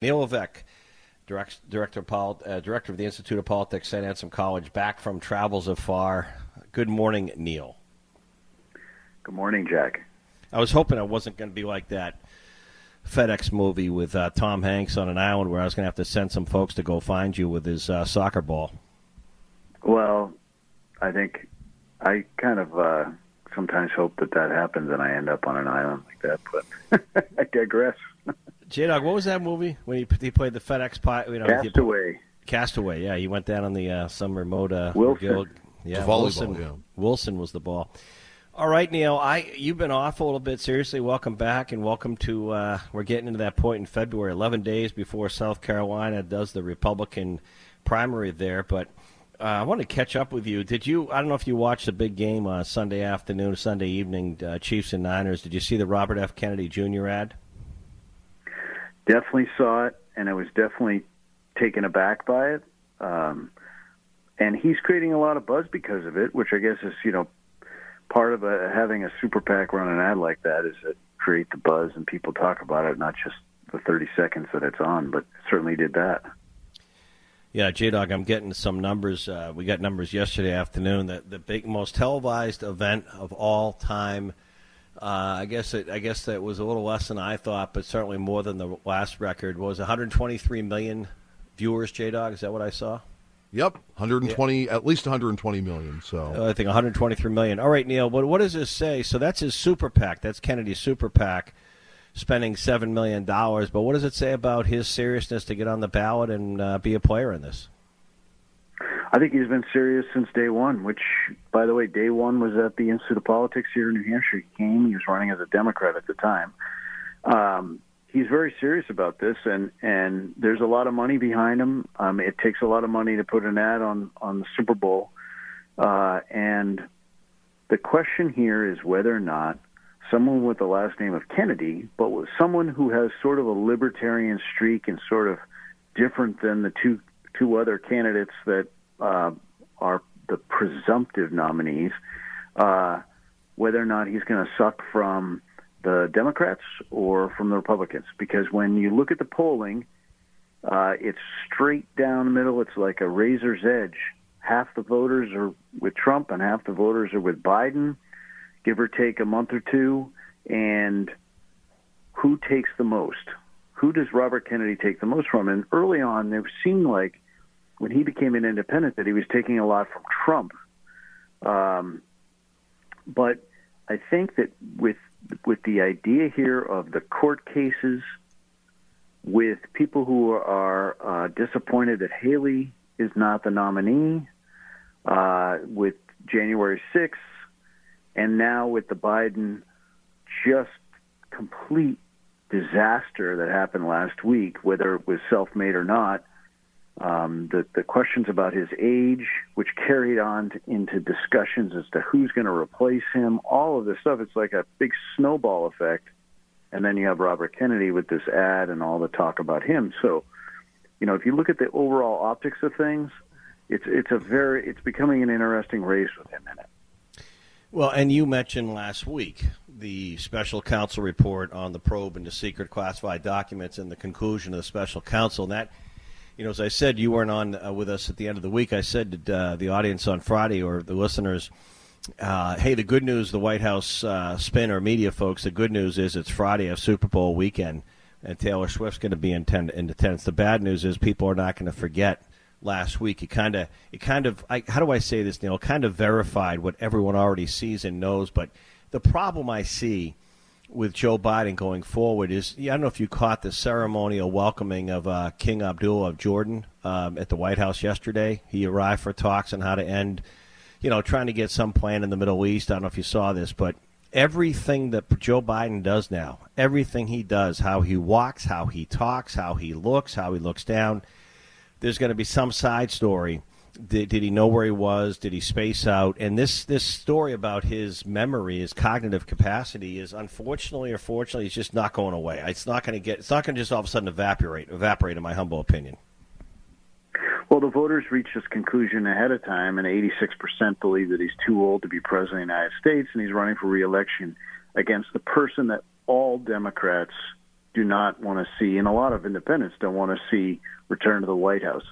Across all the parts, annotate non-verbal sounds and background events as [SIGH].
Neil Levesque, direct, director, of uh, director of the Institute of Politics, St. Anselm College, back from travels afar. Good morning, Neil. Good morning, Jack. I was hoping I wasn't going to be like that FedEx movie with uh, Tom Hanks on an island where I was going to have to send some folks to go find you with his uh, soccer ball. Well, I think I kind of uh, sometimes hope that that happens and I end up on an island like that, but [LAUGHS] I digress. J Dog, what was that movie when he, he played the FedEx pilot? You know, Castaway. Castaway, yeah. He went down on the uh, some remote. Uh, Wilson. yeah, Wilson. Yeah. Wilson was the ball. All right, Neil. I you've been off a little bit. Seriously, welcome back and welcome to. Uh, we're getting into that point in February, eleven days before South Carolina does the Republican primary there. But uh, I want to catch up with you. Did you? I don't know if you watched the big game uh, Sunday afternoon, Sunday evening, uh, Chiefs and Niners. Did you see the Robert F. Kennedy Jr. ad? Definitely saw it, and I was definitely taken aback by it. Um, and he's creating a lot of buzz because of it, which I guess is you know part of a, having a super PAC run an ad like that is to create the buzz and people talk about it, not just the 30 seconds that it's on, but certainly did that. Yeah, J Dog, I'm getting some numbers. Uh, we got numbers yesterday afternoon that the big, most televised event of all time uh, I guess it, I guess that was a little less than I thought, but certainly more than the last record. Was 123 million viewers? J Dog, is that what I saw? Yep, 120, yeah. at least 120 million. So uh, I think 123 million. All right, Neil. What what does this say? So that's his super PAC. That's Kennedy's super PAC, spending seven million dollars. But what does it say about his seriousness to get on the ballot and uh, be a player in this? I think he's been serious since day one, which, by the way, day one was at the Institute of Politics here in New Hampshire. He came, he was running as a Democrat at the time. Um, he's very serious about this, and, and there's a lot of money behind him. Um, it takes a lot of money to put an ad on, on the Super Bowl. Uh, and the question here is whether or not someone with the last name of Kennedy, but with someone who has sort of a libertarian streak and sort of different than the two two other candidates that uh, are the presumptive nominees, uh, whether or not he's going to suck from the Democrats or from the Republicans. Because when you look at the polling, uh, it's straight down the middle. It's like a razor's edge. Half the voters are with Trump and half the voters are with Biden, give or take a month or two. And who takes the most? Who does Robert Kennedy take the most from? And early on, it seemed like when he became an independent that he was taking a lot from Trump. Um, but I think that with with the idea here of the court cases, with people who are uh, disappointed that Haley is not the nominee, uh, with January 6th, and now with the Biden just complete disaster that happened last week, whether it was self made or not, um, the, the questions about his age, which carried on to, into discussions as to who's going to replace him, all of this stuff, it's like a big snowball effect. And then you have Robert Kennedy with this ad and all the talk about him. So, you know, if you look at the overall optics of things, it's it's a very it's becoming an interesting race with him in it. Well, and you mentioned last week the special counsel report on the probe into secret classified documents and the conclusion of the special counsel, and that you know, as I said, you weren't on uh, with us at the end of the week. I said to uh, the audience on Friday or the listeners, uh, hey, the good news, the White House uh, spin or media folks, the good news is it's Friday of Super Bowl weekend, and Taylor Swift's going to be in, ten- in. The bad news is people are not going to forget last week. It kind of, it kind of, I, how do I say this, Neil? Kind of verified what everyone already sees and knows. But the problem I see with Joe Biden going forward is I don't know if you caught the ceremonial welcoming of uh, King Abdullah of Jordan um, at the White House yesterday. He arrived for talks on how to end, you know, trying to get some plan in the Middle East. I don't know if you saw this, but everything that Joe Biden does now, everything he does, how he walks, how he talks, how he looks, how he looks down, there's going to be some side story did, did he know where he was? Did he space out? And this this story about his memory, his cognitive capacity, is unfortunately or fortunately, it's just not going away. It's not going to get. It's not going to just all of a sudden evaporate. Evaporate, in my humble opinion. Well, the voters reached this conclusion ahead of time, and 86% believe that he's too old to be president of the United States, and he's running for reelection against the person that all Democrats do not want to see, and a lot of independents don't want to see return to the White House.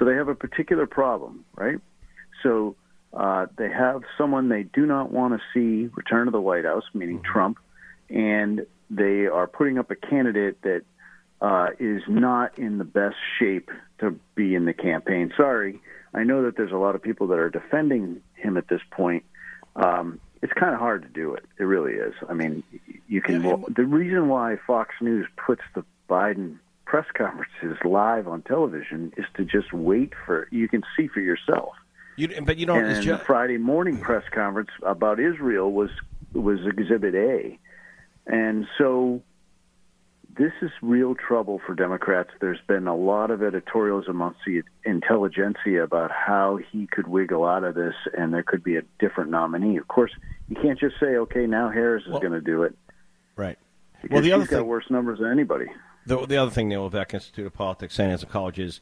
So they have a particular problem, right? So uh, they have someone they do not want to see return to the White House, meaning mm-hmm. Trump, and they are putting up a candidate that uh, is not in the best shape to be in the campaign. Sorry, I know that there's a lot of people that are defending him at this point. Um, it's kind of hard to do it. It really is. I mean, you can. The reason why Fox News puts the Biden press conferences live on television is to just wait for you can see for yourself. You, but you don't. And just... the Friday morning press conference about Israel was was Exhibit A, and so this is real trouble for Democrats. There's been a lot of editorials amongst the intelligentsia about how he could wiggle out of this, and there could be a different nominee. Of course, you can't just say, "Okay, now Harris is well, going to do it." Right. Because well, the other thing, got worse numbers than anybody. The, the other thing, Neil Levesque, Institute of Politics, St. Anne's College, is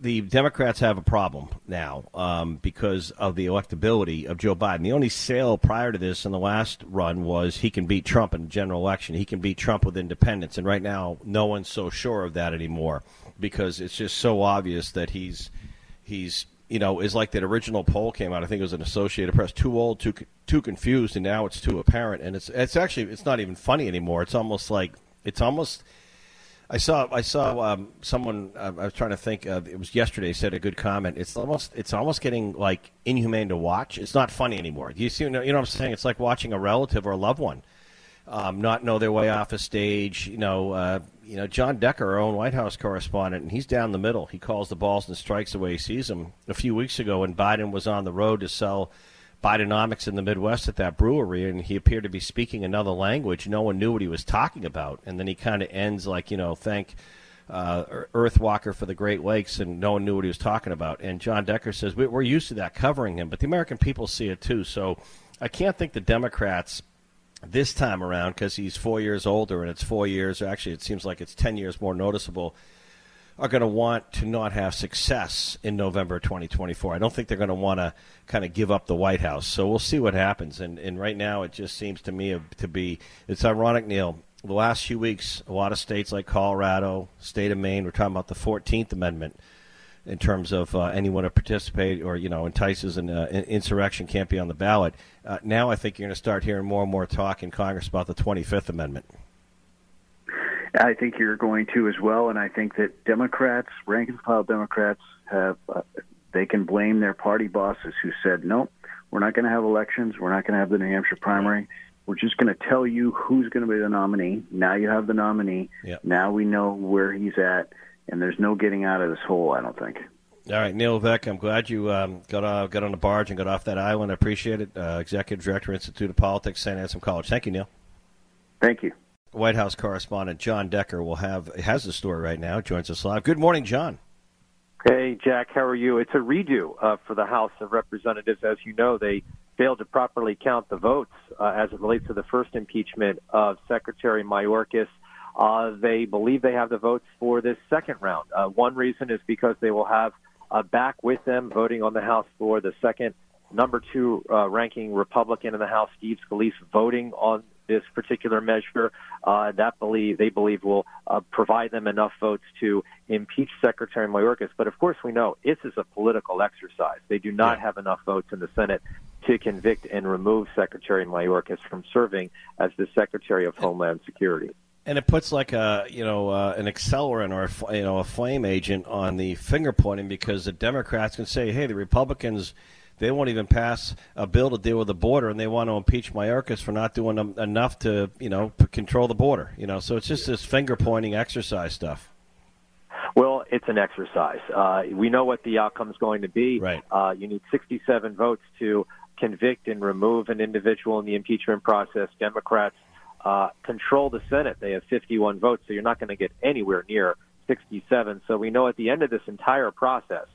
the Democrats have a problem now um, because of the electability of Joe Biden. The only sale prior to this in the last run was he can beat Trump in the general election. He can beat Trump with independents. and right now no one's so sure of that anymore because it's just so obvious that he's he's you know is like that original poll came out. I think it was an Associated Press. Too old, too too confused, and now it's too apparent. And it's it's actually it's not even funny anymore. It's almost like it's almost I saw I saw um, someone. Uh, I was trying to think. Uh, it was yesterday. Said a good comment. It's almost it's almost getting like inhumane to watch. It's not funny anymore. You see, you know, you know what I'm saying? It's like watching a relative or a loved one um, not know their way off a stage. You know, uh, you know Jon Decker, our own White House correspondent, and he's down the middle. He calls the balls and strikes the way he sees them. A few weeks ago, when Biden was on the road to sell Bidenomics in the Midwest at that brewery, and he appeared to be speaking another language. No one knew what he was talking about, and then he kind of ends like, you know, thank uh, Earthwalker for the Great Lakes, and no one knew what he was talking about. And Jon Decker says we're used to that covering him, but the American people see it too. So I can't think the Democrats this time around because he's four years older, and it's four years. Actually, it seems like it's ten years more noticeable are going to want to not have success in November 2024. I don't think they're going to want to kind of give up the White House. So we'll see what happens. And, and right now, it just seems to me to be it's ironic, Neil. The last few weeks, a lot of states like Colorado, state of Maine, we're talking about the 14th Amendment in terms of uh, anyone to participate or you know entices an uh, insurrection can't be on the ballot. Uh, now I think you're going to start hearing more and more talk in Congress about the 25th Amendment. I think you're going to as well, and I think that Democrats, rank and file Democrats, have uh, they can blame their party bosses who said, "No, we're not going to have elections. We're not going to have the New Hampshire primary. We're just going to tell you who's going to be the nominee. Now you have the nominee. Yep. Now we know where he's at, and there's no getting out of this hole. I don't think." All right, Neil Levesque, I'm glad you um, got on, got on the barge and got off that island. I appreciate it. Uh, Executive Director, Institute of Politics, St. Anselm College. Thank you, Neil. Thank you. White House correspondent Jon Decker will have has the story right now. Joins us live. Good morning, Jon. Hey, Jack. How are you? It's a redo uh, for the House of Representatives. As you know, they failed to properly count the votes uh, as it relates to the first impeachment of Secretary Mayorkas. Uh, they believe they have the votes for this second round. Uh, one reason is because they will have uh, back with them voting on the House floor the second number two uh, ranking Republican in the House, Steve Scalise, voting on this particular measure uh, that believe they believe will uh, provide them enough votes to impeach Secretary Mayorkas. But of course, we know this is a political exercise. They do not yeah. have enough votes in the Senate to convict and remove Secretary Mayorkas from serving as the Secretary of Homeland Security. And it puts like a you know uh, an accelerant or a, you know a flame agent on the finger pointing because the Democrats can say, hey, the Republicans they won't even pass a bill to deal with the border, and they want to impeach Mayorkas for not doing enough to, you know, control the border. You know, so it's just this finger pointing exercise stuff. Well, it's an exercise. Uh, we know what the outcome is going to be. Right. Uh, you need 67 votes to convict and remove an individual in the impeachment process. Democrats uh, control the Senate. They have 51 votes, so you're not going to get anywhere near 67. So we know at the end of this entire process,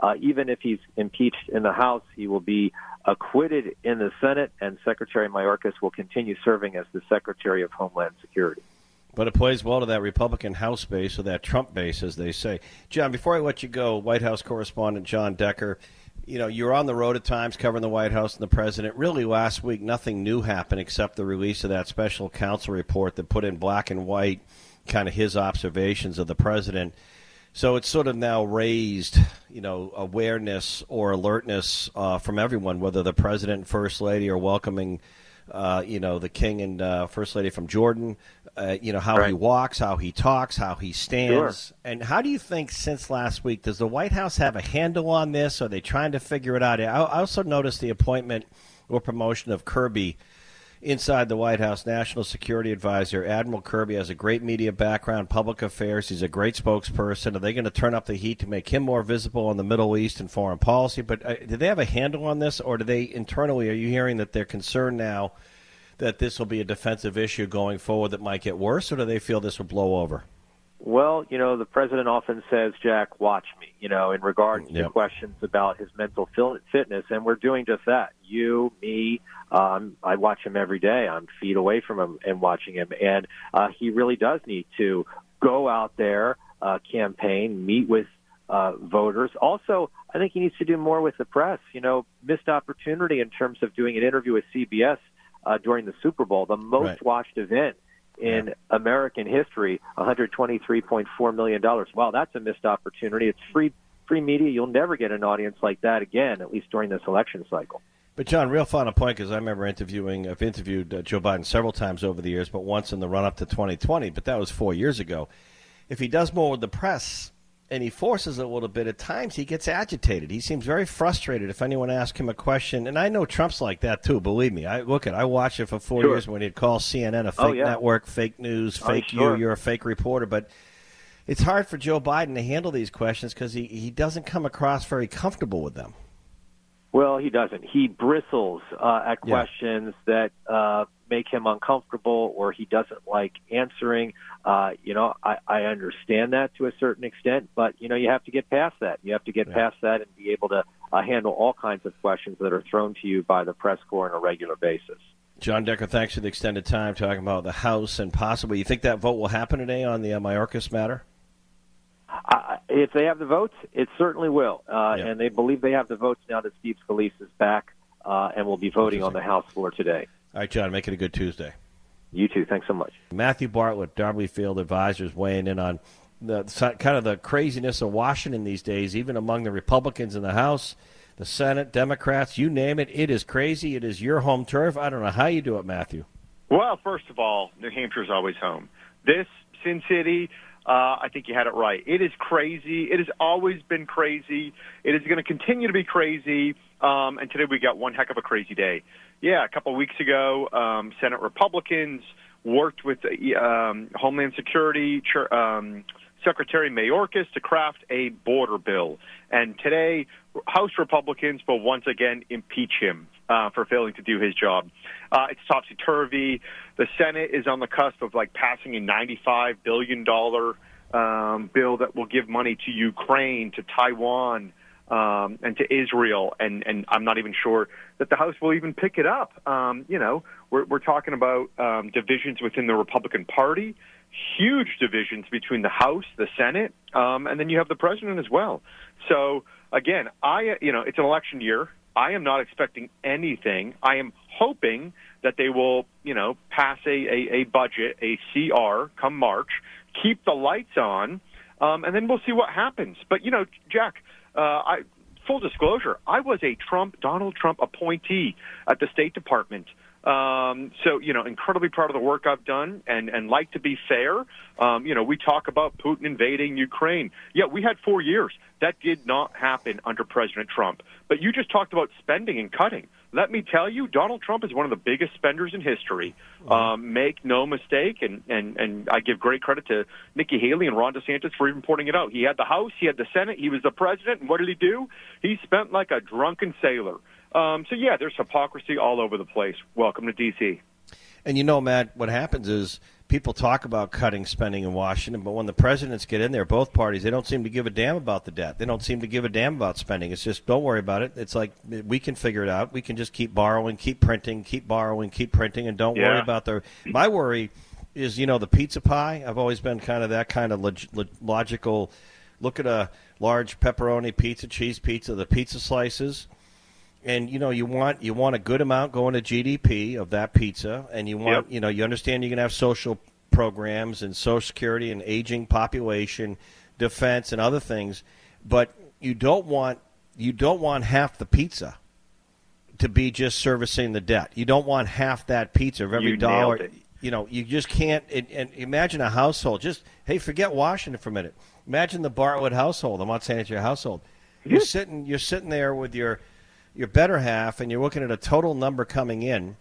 uh, even if he's impeached in the House, he will be acquitted in the Senate, and Secretary Mayorkas will continue serving as the Secretary of Homeland Security. But it plays well to that Republican House base or that Trump base, as they say. Jon, before I let you go, White House correspondent Jon Decker, you know, you're on the road at times covering the White House and the president. Really, last week, nothing new happened except the release of that special counsel report that put in black and white kind of his observations of the president. So it's sort of now raised, you know, awareness or alertness uh, from everyone, whether the president and first lady are welcoming, uh, you know, the king and uh, first lady from Jordan, uh, you know, how right. he walks, how he talks, how he stands. Sure. And how do you think since last week, does the White House have a handle on this? Are they trying to figure it out? I I also noticed the appointment or promotion of Kirby inside the White House, National Security Advisor Admiral Kirby has a great media background, public affairs. He's a great spokesperson. Are they going to turn up the heat to make him more visible on the Middle East and foreign policy? But uh, do they have a handle on this, or do they internally? Are you hearing that they're concerned now that this will be a defensive issue going forward that might get worse, or do they feel this will blow over? Well, you know, the president often says, Jack, watch me, you know, in regard to Yep. questions about his mental fitness. And we're doing just that. You, me, um, I watch him every day. I'm feet away from him and watching him. And uh, he really does need to go out there, uh, campaign, meet with uh, voters. Also, I think he needs to do more with the press. You know, missed opportunity in terms of doing an interview with CBS uh, during the Super Bowl, the most Right. watched event in American history, $123.4 million. Wow, that's a missed opportunity. It's free free media. You'll never get an audience like that again, at least during this election cycle. But Jon, real final point because I remember interviewing. I've interviewed uh, Joe Biden several times over the years, but once in the run up to 2020. But that was four years ago. If he does more with the press and he forces it a little bit, at times he gets agitated. He seems very frustrated if anyone asks him a question. And I know Trump's like that too. Believe me. I look at. I watched it for four Sure. years when he'd call CNN a fake Oh, yeah. network, fake news, Oh, fake sure. you. You're a fake reporter, but. It's hard for Joe Biden to handle these questions because he, he doesn't come across very comfortable with them. Well, he doesn't. He bristles uh, at Yeah. questions that uh, make him uncomfortable or he doesn't like answering. Uh, you know, I, I understand that to a certain extent, but, you know, you have to get past that. You have to get Yeah. past that and be able to uh, handle all kinds of questions that are thrown to you by the press corps on a regular basis. Jon Decker, thanks for the extended time talking about the House and possibly. You think that vote will happen today on the uh, Mayorkas matter? I, if they have the votes, it certainly will. Uh, Yeah. And they believe they have the votes now that Steve Scalise is back uh, and will be voting on the House floor today. All right, Jon, make it a good Tuesday. You too. Thanks so much. Matthew Bartlett, Darby Field Advisors, weighing in on the kind of the craziness of Washington these days, even among the Republicans in the House, the Senate, Democrats, you name it. It is crazy. It is your home turf. I don't know how you do it, Matthew. Well, first of all, New Hampshire's always home. This Sin City, uh, I think you had it right. It is crazy. It has always been crazy. It is going to continue to be crazy. Um, and today we got one heck of a crazy day. Yeah, a couple of weeks ago, um, Senate Republicans worked with um, Homeland Security um, Secretary Mayorkas to craft a border bill. And today, House Republicans will once again impeach him uh, for failing to do his job. Uh, it's topsy turvy. The Senate is on the cusp of like passing a $95 billion um, bill that will give money to Ukraine, to Taiwan, um, and to Israel. And, and I'm not even sure that the House will even pick it up. Um, you know, we're, we're talking about um, divisions within the Republican Party, huge divisions between the House, the Senate, um, and then you have the president as well. So again, I you know it's an election year. I am not expecting anything. I am hoping that they will you know pass a a, a budget, a CR, come March, keep the lights on, um, and then we'll see what happens. But you know, Jack, uh, I. Full disclosure, I was a Trump, Donald Trump appointee at the State Department. Um, so, you know, incredibly proud of the work I've done and, and like to be fair. Um, you know, we talk about Putin invading Ukraine. Yeah, we had four years. That did not happen under President Trump. But you just talked about spending and cutting. Let me tell you, Donald Trump is one of the biggest spenders in history. Um, make no mistake, and, and, and I give great credit to Nikki Haley and Ron DeSantis for even pointing it out. He had the House, he had the Senate, he was the president, and what did he do? He spent like a drunken sailor. Um, so yeah, there's hypocrisy all over the place. Welcome to DC. And you know, Matt, what happens is people talk about cutting spending in Washington, but when the presidents get in there, both parties, they don't seem to give a damn about the debt. They don't seem to give a damn about spending. It's just don't worry about it. It's like we can figure it out. We can just keep borrowing, keep printing, keep borrowing, keep printing, and don't worry about the. My worry is, you know, the pizza pie. I've always been kind of that kind of log- log- logical. Look at a large pepperoni pizza, cheese pizza, the pizza slices and you know you want you want a good amount going to GDP of that pizza, and you want Yep. you know you understand you're going to have social programs and Social Security and aging population, defense and other things, but you don't want you don't want half the pizza to be just servicing the debt. You don't want half that pizza of every You dollar. You know, you just can't. And, and imagine a household. Just hey, forget Washington for a minute. Imagine the Bartlett household. I'm not saying it's your household. You're sitting. You're sitting there with your your better half, and you're looking at a total number coming in,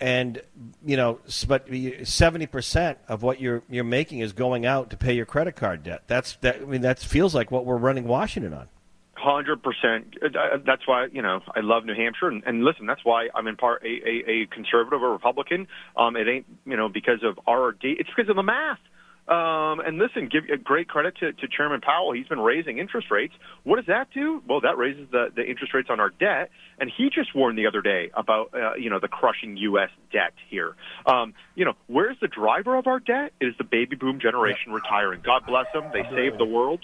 and you know, but seventy percent of what you're you're making is going out to pay your credit card debt. That's that. I mean, that feels like what we're running Washington on. Hundred percent. Uh, That's why you know I love New Hampshire, and, and listen, that's why I'm in part a, a, a conservative or Republican. Um, it ain't you know because of RRD. It's because of the math. Um, and listen, give uh, great credit to, to Chairman Powell. He's been raising interest rates. What does that do? Well, that raises the, the interest rates on our debt. And he just warned the other day about uh, you know the crushing U.S. debt here. Um, you know, where's the driver of our debt? It is the baby boom generation retiring. God bless them. They saved the world.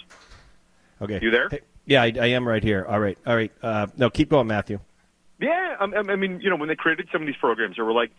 Okay, You there? Hey, yeah, I, I am right here. All right, all right. Uh, no, keep going, Matthew. Yeah, I, I mean, you know, when they created some of these programs, there were like,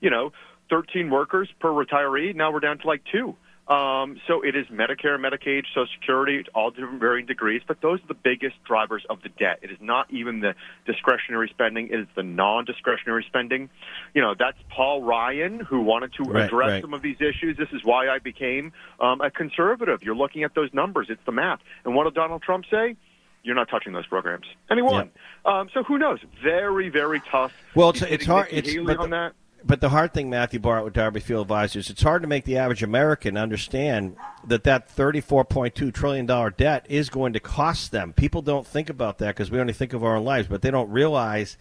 you know, 13 workers per retiree. Now we're down to like two. Um, so it is Medicare, Medicaid, Social Security, all different varying degrees, but those are the biggest drivers of the debt. It is not even the discretionary spending; it is the non-discretionary spending. You know, that's Paul Ryan who wanted to Right, address right. some of these issues. This is why I became um, a conservative. You're looking at those numbers; it's the math. And what did Donald Trump say? You're not touching those programs. And he won. Um, so who knows? Very, very tough. Well, it's, it's hard. It's on that. But the hard thing, Matthew Bartlett with Darby Field Advisors, it's hard to make the average American understand that that thirty-four point two trillion dollar debt is going to cost them. People don't think about that because we only think of our own lives, but they don't realize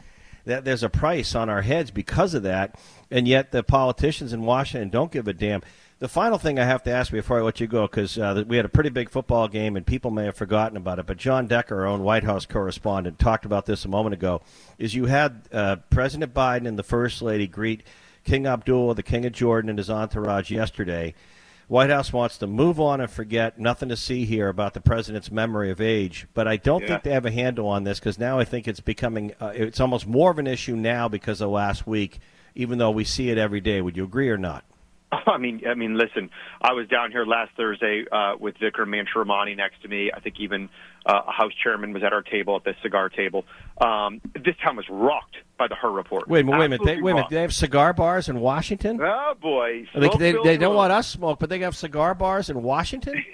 that there's a price on our heads because of that, and yet the politicians in Washington don't give a damn. The final thing I have to ask before I let you go, because uh, we had a pretty big football game and people may have forgotten about it, but Jon Decker, our own White House correspondent, talked about this a moment ago. Is you had uh, President Biden and the First Lady greet King Abdullah, the King of Jordan, and his entourage yesterday. White House wants to move on and forget nothing to see here about the president's memory of age, but I don't Yeah. think they have a handle on this because now I think it's becoming uh, it's almost more of an issue now because of last week, even though we see it every day. Would you agree or not? [LAUGHS] I mean, I mean, listen. I was down here last Thursday uh, with Vikram Mansharamani next to me. I think even uh, a House chairman was at our table at the cigar table. Um, this town was rocked by the Hur report. Wait a minute, wait a minute, they, wait a minute. They have cigar bars in Washington? Oh boy, They, they, they don't want us smoke, but they have cigar bars in Washington. [LAUGHS]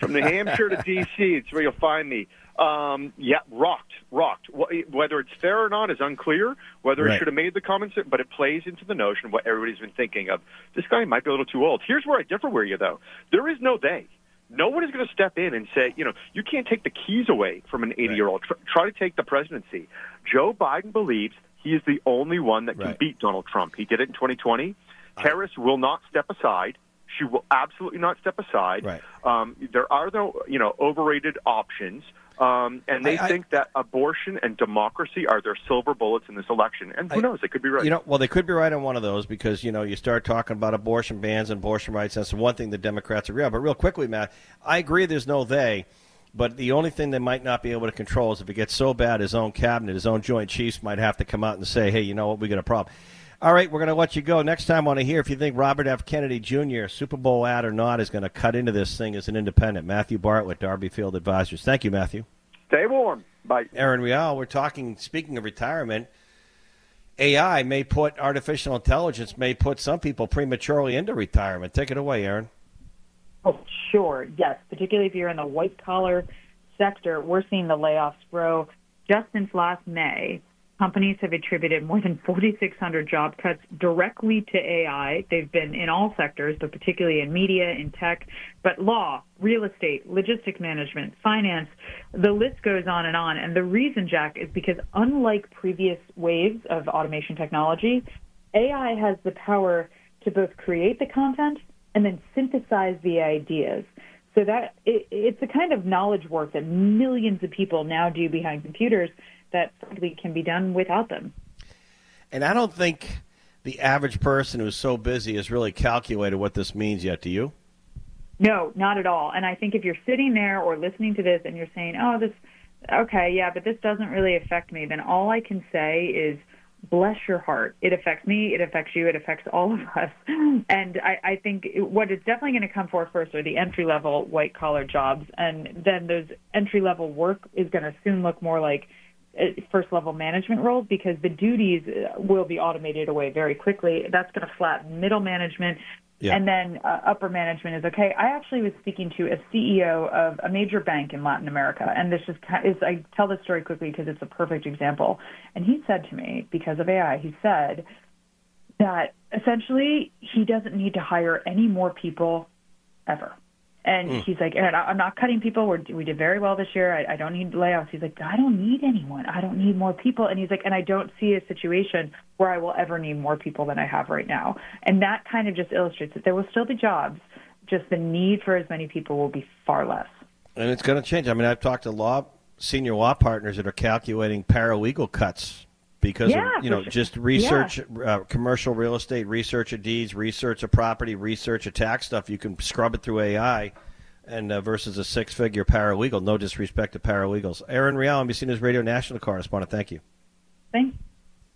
From New Hampshire to D.C., it's where you'll find me. Um, yeah, rocked, rocked. Whether it's fair or not is unclear. Whether Right. he should have made the comments, but it plays into the notion of what everybody's been thinking of. This guy might be a little too old. Here's where I differ with you, though. There is no they. No one is going to step in and say, you know, you can't take the keys away from an 80 year old. Try to take the presidency. Joe Biden believes he is the only one that can Right. beat Donald Trump. He did it in 2020. Harris will not step aside. She will absolutely not step aside. Right. Um, there are no, you know, overrated options, um, and they I- I- think that abortion and democracy are their silver bullets in this election. And who I- knows? They could be right. You know, well, they could be right on one of those because you know you start talking about abortion bans and abortion rights. That's the one thing the Democrats agree on. But real quickly, Matt, I agree. There's no they, but the only thing they might not be able to control is if it gets so bad, his own cabinet, his own Joint Chiefs might have to come out and say, "Hey, you know what? We got a problem." All right, we're going to let you go. Next time, I want to hear if you think Robert F. Kennedy Jr., Super Bowl ad or not, is going to cut into this thing as an independent. Matthew Bartlett, Darby Field Advisors. Thank you, Matthew. Stay warm. Bye. Erin Real, we're talking, speaking of retirement, AI may put, artificial intelligence may put some people prematurely into retirement. Take it away, Aaron. Oh, sure. Yes, particularly if you're in the white collar sector, we're seeing the layoffs grow. Just since last May, companies have attributed more than 4,600 job cuts directly to AI. They've been in all sectors, but particularly in media, in tech, but law, real estate, logistic management, finance, the list goes on and on. And the reason, Jack, is because unlike previous waves of automation technology, AI has the power to both create the content and then synthesize the ideas. So that it, it's the kind of knowledge work that millions of people now do behind computers that frankly can be done without them. And I don't think the average person who's so busy has really calculated what this means yet. Do you? No, not at all. And I think if you're sitting there or listening to this and you're saying, "Oh, this okay, yeah, but this doesn't really affect me," then all I can say is bless your heart. It affects me, it affects you, it affects all of us. [LAUGHS] And I, I think what is definitely going to come forth first are the entry level white collar jobs. And then those entry level work is going to soon look more like first level management roles because the duties uh, will be automated away very quickly. That's going to flatten middle management. Yeah. And then uh, upper management is okay. I actually was speaking to a CEO of a major bank in Latin America, and this is, is I tell this story quickly because it's a perfect example. And he said to me, because of AI, he said that essentially he doesn't need to hire any more people ever. And Mm. he's like, Erin, I'm not cutting people. We're, we did very well this year. I, I don't need layoffs. He's like, I don't need anyone. I don't need more people. And he's like, and I don't see a situation where I will ever need more people than I have right now. And that kind of just illustrates that there will still be jobs. Just the need for as many people will be far less. And it's going to change. I mean, I've talked to law senior law partners that are calculating paralegal cuts because Yeah, of you know sure. just research uh, commercial real estate, research of deeds, research of property, research of tax stuff. You can scrub it through AI, and uh, versus a six-figure paralegal. No disrespect to paralegals. Erin Real, NBC News Radio national correspondent. Thank you. Thanks.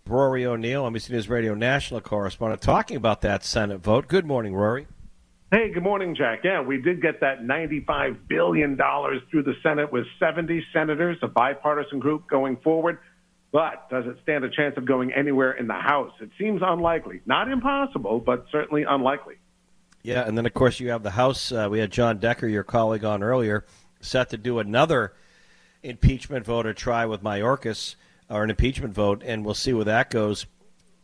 Rory O'Neill, NBC News Radio national correspondent, talking about that Senate vote. Good morning, Rory. Hey, good morning, Jack. Yeah, we did get that $95 billion through the Senate with 70 senators, a bipartisan group going forward. But does it stand a chance of going anywhere in the House? It seems unlikely. Not impossible, but certainly unlikely. Yeah, and then of course you have the House. Uh, we had Jon Decker, your colleague, on earlier, set to do another impeachment vote or try with Mayorkas or an impeachment vote, and we'll see where that goes.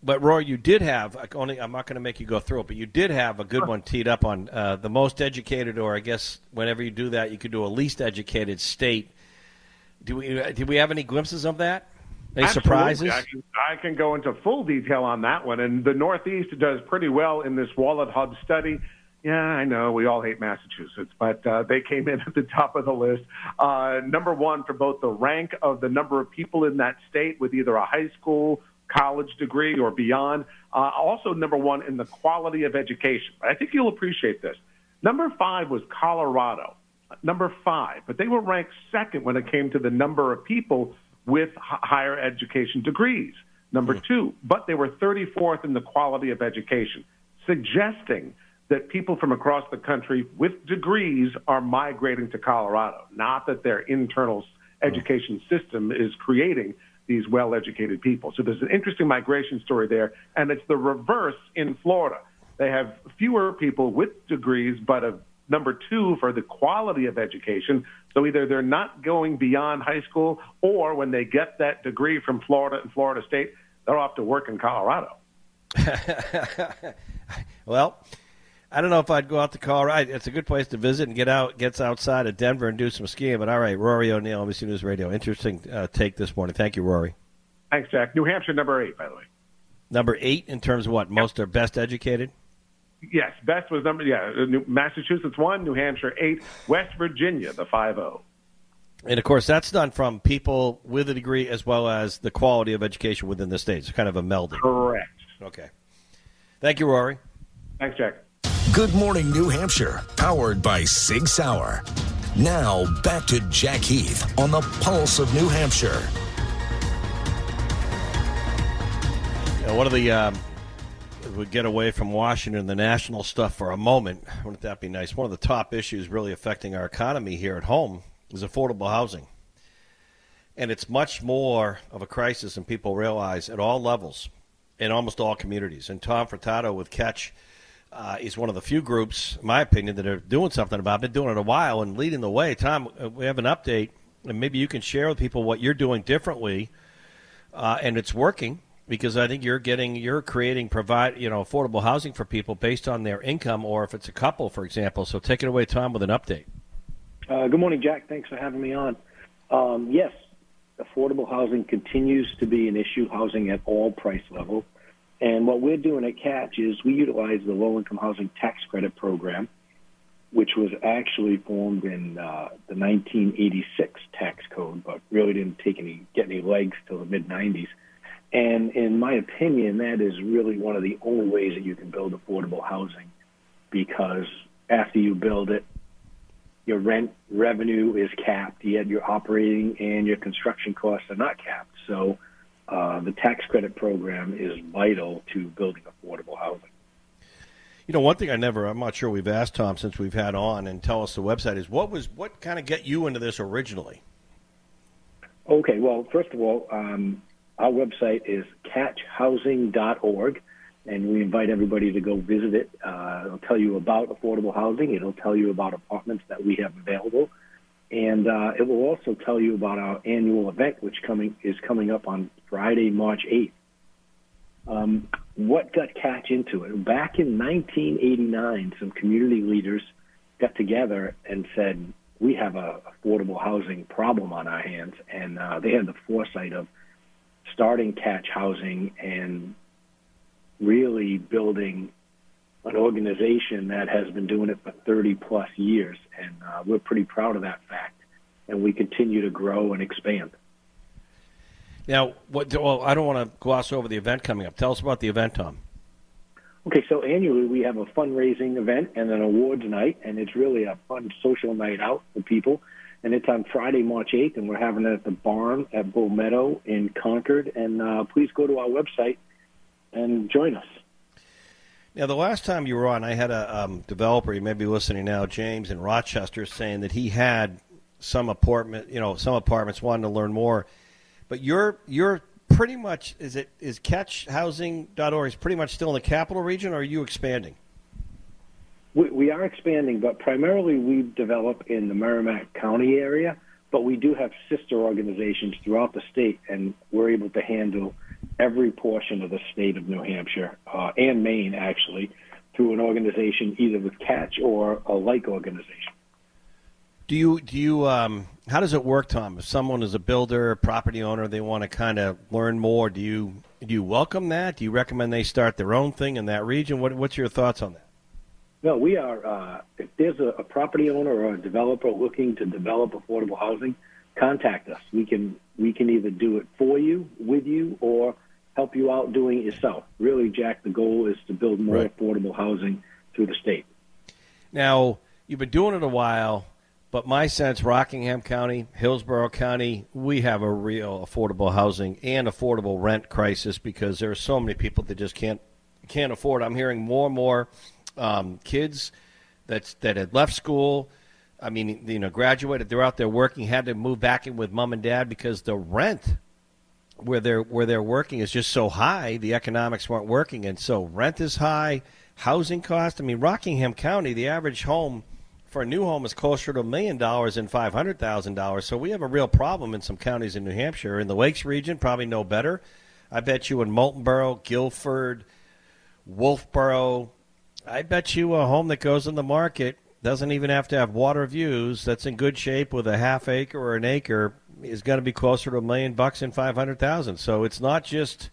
But Rory, you did have only. I'm not going to make you go through it, but you did have a good one teed up on uh, the most educated, or I guess whenever you do that, you could do a least educated state. Do we? uh, Did we have any glimpses of that? Any Absolutely. surprises? I can, I can go into full detail on that one. And the Northeast does pretty well in this WalletHub study. Yeah, I know we all hate Massachusetts, but uh, they came in [LAUGHS] at the top of the list. Uh, number one for both the rank of the number of people in that state with either a high school, college degree, or beyond. Uh, also, number one in the quality of education. I think you'll appreciate this. Number five was Colorado. Number five, but they were ranked second when it came to the number of people with h- higher education degrees. Number mm. two, but they were 34th in the quality of education, suggesting that people from across the country with degrees are migrating to Colorado, not that their internal s- mm. education system is creating these well educated people. So there's an interesting migration story there, and it's the reverse in Florida. They have fewer people with degrees, but a number two for the quality of education. So either they're not going beyond high school, or when they get that degree from Florida and Florida State, they're off to work in Colorado. [LAUGHS] well, I don't know if I'd go out to Colorado. It's a good place to visit and get out, gets outside of Denver and do some skiing. But all right, Rory O'Neill, NBC News Radio. Interesting uh, take this morning. Thank you, Rory. Thanks, Jack. New Hampshire, number eight, by the way. Number eight in terms of what most are best educated. Yes, best was number yeah. uh, New, Massachusetts one, New Hampshire eight, West Virginia the five zero. And of course, that's done from people with a degree as well as the quality of education within the state. It's kind of a melding. Correct. Okay. Thank you, Rory. Thanks, Jack. Good morning, New Hampshire, powered by Sig Sauer. Now, back to Jack Heath on the Pulse of New Hampshire. You know, one of the um, if we get away from Washington, the national stuff for a moment. Wouldn't that be nice? One of the top issues really affecting our economy here at home is affordable housing, and it's much more of a crisis than people realize at all levels, in almost all communities. And Tom Furtado with Catch. Uh, is one of the few groups, in my opinion, that are doing something about it. Been doing it a while and leading the way. Tom, uh, we have an update, and maybe you can share with people what you're doing differently, uh, and it's working because I think you're getting you're creating provide you know affordable housing for people based on their income or if it's a couple, for example. So take it away, Tom, with an update. Uh, good morning, Jack. Thanks for having me on. Um, yes, affordable housing continues to be an issue, housing at all price levels. And what we're doing at Catch is we utilize the Low Income Housing Tax Credit Program, which was actually formed in uh, the 1986 tax code, but really didn't take any get any legs till the mid 90s. And in my opinion, that is really one of the only ways that you can build affordable housing, because after you build it, your rent revenue is capped, yet your operating and your construction costs are not capped. So uh, the tax credit program is vital to building affordable housing. You know, one thing I never, I'm not sure we've asked Tom since we've had on and tell us the website is what was, what kind of get you into this originally? Okay, well, first of all, um, our website is catchhousing.org, and we invite everybody to go visit it. Uh, it'll tell you about affordable housing. It'll tell you about apartments that we have available, and uh, it will also tell you about our annual event, which coming is coming up on Friday, March 8th. Um, what got Catch into it? Back in 1989, some community leaders got together and said, "We have a affordable housing problem on our hands," and uh, they had the foresight of starting Catch Housing and really building an organization that has been doing it for 30 plus years, and uh, we're pretty proud of that fact. And we continue to grow and expand. Now, what? Well, I don't want to gloss over the event coming up. Tell us about the event, Tom. Okay, so annually we have a fundraising event and an awards night, and it's really a fun social night out for people. And it's on Friday, March 8th, and we're having it at the barn at Bull Meadow in Concord. And uh, please go to our website and join us. Now, the last time you were on, I had a um, developer, you may be listening now, James in Rochester, saying that he had some apartment, you know, some apartments wanting to learn more. But you're you're pretty much is it is catchhousing.org is pretty much still in the capital region, or are you expanding? We, we are expanding, but primarily we develop in the Merrimack County area. But we do have sister organizations throughout the state, and we're able to handle every portion of the state of New Hampshire uh, and Maine, actually, through an organization either with Catch or a like organization. Do you do you um, how does it work, Tom? If someone is a builder, property owner, they want to kind of learn more, do you do you welcome that? Do you recommend they start their own thing in that region? What, what's your thoughts on that? No, we are. Uh, if there's a, a property owner or a developer looking to develop affordable housing, contact us. We can we can either do it for you, with you, or help you out doing it yourself. Really, Jack, the goal is to build more Right. affordable housing through the state. Now you've been doing it a while, but my sense, Rockingham County, Hillsborough County, we have a real affordable housing and affordable rent crisis because there are so many people that just can't can't afford. I'm hearing more and more um, kids that's that had left school. I mean, you know, graduated. They're out there working. Had to move back in with mom and dad because the rent where they're where they're working is just so high. The economics weren't working, and so rent is high. Housing cost. I mean, Rockingham County, the average home for a new home is closer to a million dollars than five hundred thousand dollars. So we have a real problem in some counties in New Hampshire. In the Lakes region, probably no better. I bet you in Moultonborough, Gilford, Wolfeboro, I bet you a home that goes on the market doesn't even have to have water views. That's in good shape with a half acre or an acre is going to be closer to a million bucks and five hundred thousand. So it's not just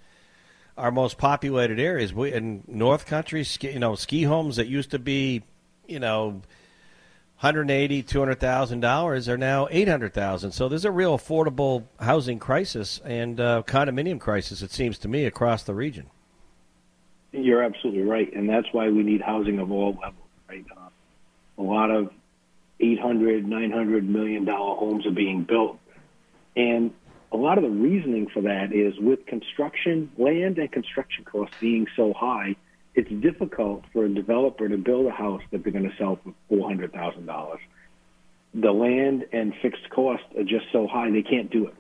our most populated areas. We in North Country, ski, you know, ski homes that used to be, you know, 180 200,000 dollars are now 800,000. So there's a real affordable housing crisis and uh, condominium crisis it seems to me across the region. You're absolutely right, and that's why we need housing of all levels. Right, uh, a lot of 800, 900 million dollar homes are being built, and a lot of the reasoning for that is with construction, land and construction costs being so high, it's difficult for a developer to build a house that they're going to sell for four hundred thousand dollars. The land and fixed costs are just so high they can't do it.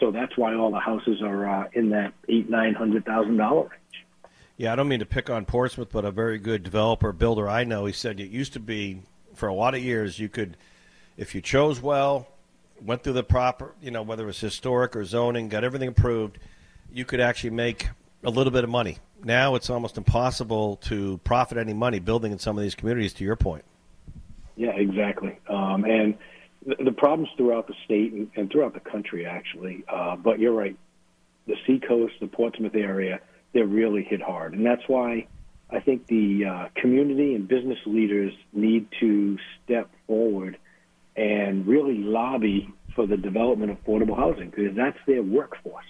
So that's why all the houses are uh, in that eight nine hundred thousand dollar range. Yeah, I don't mean to pick on Portsmouth, but a very good developer builder I know. He said it used to be for a lot of years you could, if you chose well, went through the proper, you know, whether it was historic or zoning, got everything approved, you could actually make a little bit of money. Now it's almost impossible to profit any money building in some of these communities. To your point, Yeah, exactly. Um, and the, the problems throughout the state and, and throughout the country, actually. Uh, but you're right. The seacoast, the Portsmouth area, they're really hit hard. And that's why I think the uh, community and business leaders need to step forward and really lobby for the development of affordable housing because that's their workforce.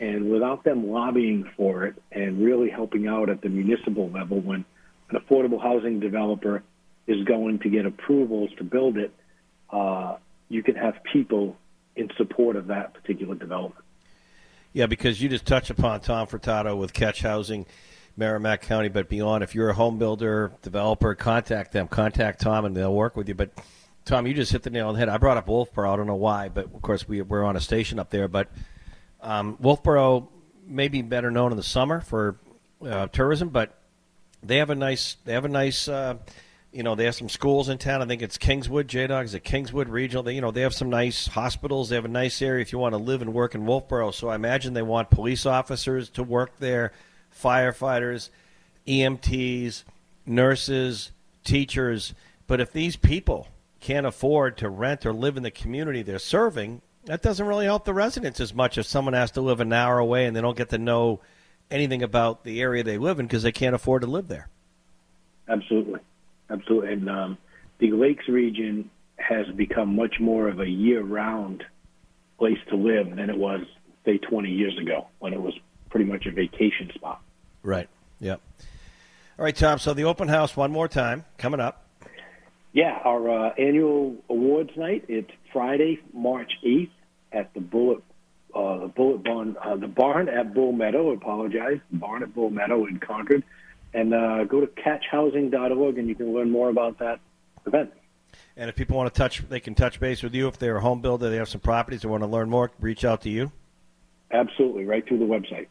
And without them lobbying for it and really helping out at the municipal level when an affordable housing developer is going to get approvals to build it, uh, you can have people in support of that particular development. Yeah, because you just touch upon Tom Furtado with Catch Housing, Merrimack County, but beyond. If you're a home builder, developer, contact them. Contact Tom, and they'll work with you. But Tom, you just hit the nail on the head. I brought up Wolfeboro. I don't know why, but of course we, we're on a station up there. But um, Wolfeboro may be better known in the summer for uh, tourism, but they have a nice they have a nice uh, you know they have some schools in town. I think it's Kingswood J Dogs at Kingswood Regional. They, you know they have some nice hospitals. They have a nice area if you want to live and work in Wolfeboro. So I imagine they want police officers to work there, firefighters, EMTs, nurses, teachers. But if these people can't afford to rent or live in the community they're serving, that doesn't really help the residents as much if someone has to live an hour away and they don't get to know anything about the area they live in because they can't afford to live there. Absolutely, absolutely. And um, the Lakes region has become much more of a year-round place to live than it was, say, 20 years ago when it was pretty much a vacation spot. Right. Yep. All right, Tom. So the open house one more time coming up. Yeah, our uh, annual awards night. It's Friday, March eighth at the Bullet, uh, the Bullet Barn, uh, the barn at Bull Meadow. Apologize, barn at Bull Meadow in Concord, and uh, go to catchhousing.org and you can learn more about that event. And if people want to touch, they can touch base with you. If they're a home builder, they have some properties, they want to learn more, reach out to you. Absolutely, right through the website.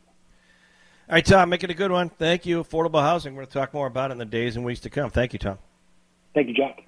All right, Tom, make it a good one. Thank you. Affordable housing. We're going to talk more about it in the days and weeks to come. Thank you, Tom. Thank you, Jack.